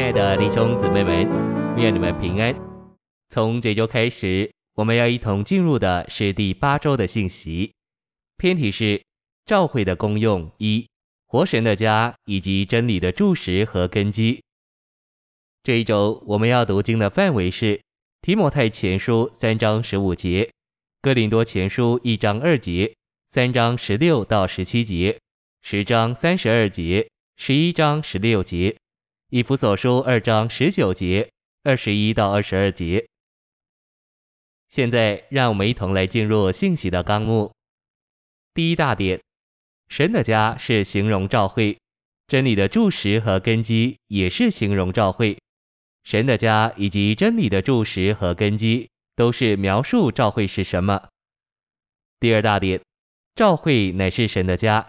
亲爱的弟兄姊妹们，愿你们平安。从这周开始，我们要一同进入的是第八周的信息，篇题是召会的功用一、活神的家以及真理的柱石和根基。这一周我们要读经的范围是提摩太前书三章十五节，哥林多前书一章二节，三章十六到十七节，十章三十二节，十一章十六节。以弗所书二章十九节，二十一到二十二节。现在，让我们一同来进入信息的纲目。第一大点，神的家是形容召会，真理的柱石和根基也是形容召会。神的家以及真理的柱石和根基都是描述召会是什么。第二大点，召会乃是神的家。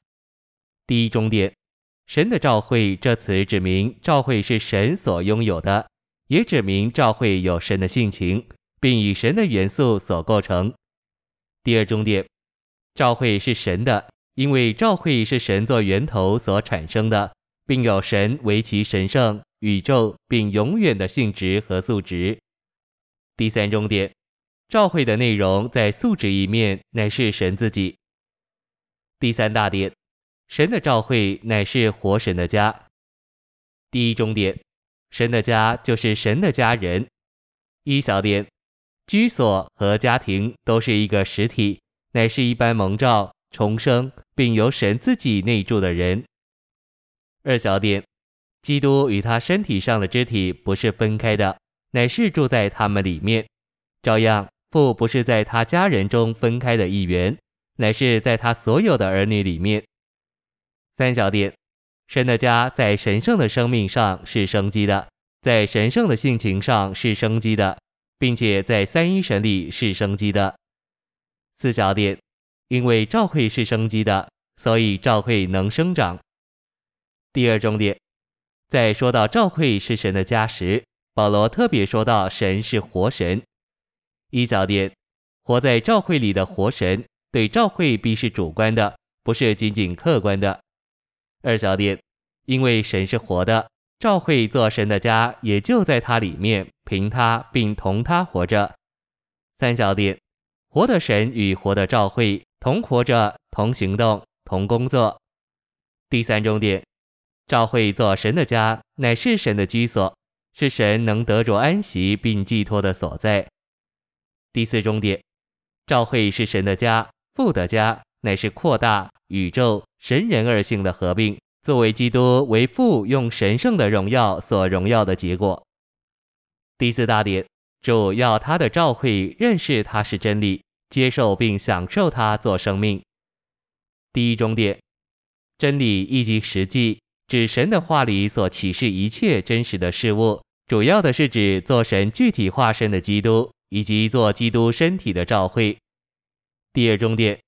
第一中点。神的召会这词指明召会是神所拥有的，也指明召会有神的性情，并以神的元素所构成。第二重点，召会是神的，因为召会是神作源头所产生的，并有神为其神圣、宇宙并永远的性质和素质。第三重点，召会的内容在素质一面乃是神自己。第三大点。神的召会乃是活神的家。第一终点，神的家就是神的家人。一小点，居所和家庭都是一个实体，乃是一般蒙召、重生并由神自己内住的人。二小点，基督与他身体上的肢体不是分开的，乃是住在他们里面。照样，父不是在他家人中分开的一员，乃是在他所有的儿女里面。三小点，神的家在神圣的生命上是生机的，在神圣的性情上是生机的，并且在三一神里是生机的。四小点，因为召会是生机的，所以召会能生长。第二重点，在说到召会是神的家时，保罗特别说到神是活神。一小点，活在召会里的活神，对召会必是主观的，不是仅仅客观的。二小点，因为神是活的，召会做神的家，也就在他里面，凭他并同他活着。三小点，活的神与活的召会同活着，同行动，同工作。第三重点，召会做神的家，乃是神的居所，是神能得着安息并寄托的所在。第四重点，召会是神的家，父的家，乃是扩大宇宙。神人二性的合并，作为基督为父用神圣的荣耀所荣耀的结果。第四大点，主要他的召会认识他是真理，接受并享受他做生命。第一中点，真理以及实际，指神的话里所启示一切真实的事物，主要的是指做神具体化身的基督，以及做基督身体的召会。第二中点。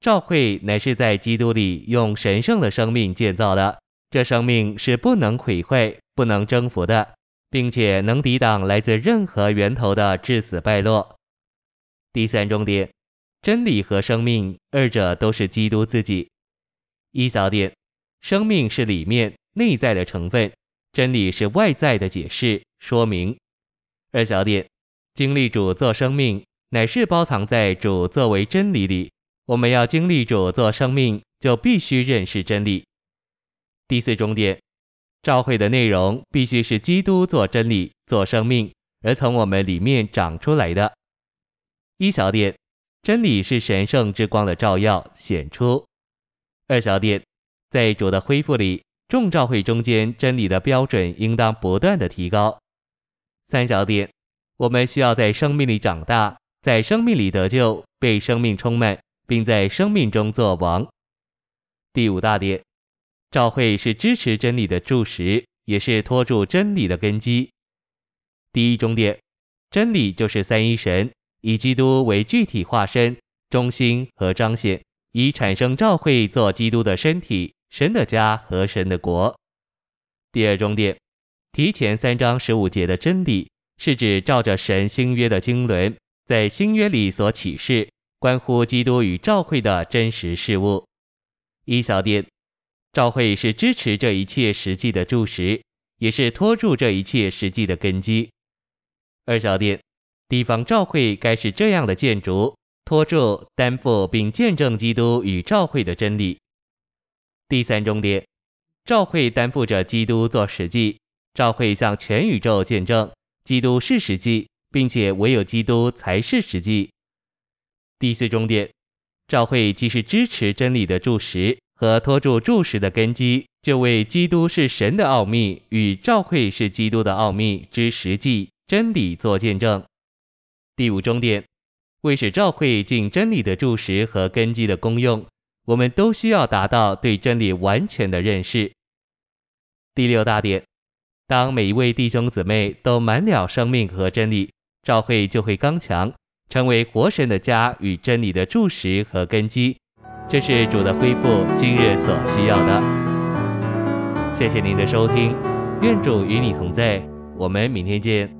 召会乃是在基督里用神圣的生命建造的，这生命是不能毁坏、不能征服的，并且能抵挡来自任何源头的致死败落。第三重点，真理和生命二者都是基督自己。一小点，生命是里面内在的成分，真理是外在的解释说明。二小点，经历主做生命，乃是包藏在主作为真理里。我们要经历主做生命，就必须认识真理。第四重点，召会的内容必须是基督做真理、做生命，而从我们里面长出来的。一小点，真理是神圣之光的照耀显出。二小点，在主的恢复里，众召会中间真理的标准应当不断的提高。三小点，我们需要在生命里长大，在生命里得救，被生命充满。并在生命中作王。第五大点，召会是支持真理的柱石，也是托住真理的根基。第一中点，真理就是三一神，以基督为具体化身、中心和彰显，以产生召会做基督的身体、神的家和神的国。第二中点，提前三章十五节的真理，是指照着神新约的经纶，在新约里所启示。关乎基督与召会的真实事物。一小点，召会是支持这一切实际的柱石，也是托住这一切实际的根基。二小点，地方教会该是这样的建筑，托住、担负并见证基督与教会的真理。第三重点，教会担负着基督做实际，教会向全宇宙见证基督是实际，并且唯有基督才是实际。第四终点，教会既是支持真理的柱石和托住柱石的根基，就为基督是神的奥秘与教会是基督的奥秘之实际真理做见证。第五终点，为使教会尽真理的柱石和根基的功用，我们都需要达到对真理完全的认识。第六大点，当每一位弟兄姊妹都满了生命和真理，教会就会刚强。成为活神的家与真理的柱石和根基，这是主的恢复今日所需要的。谢谢您的收听，愿主与你同在，我们明天见。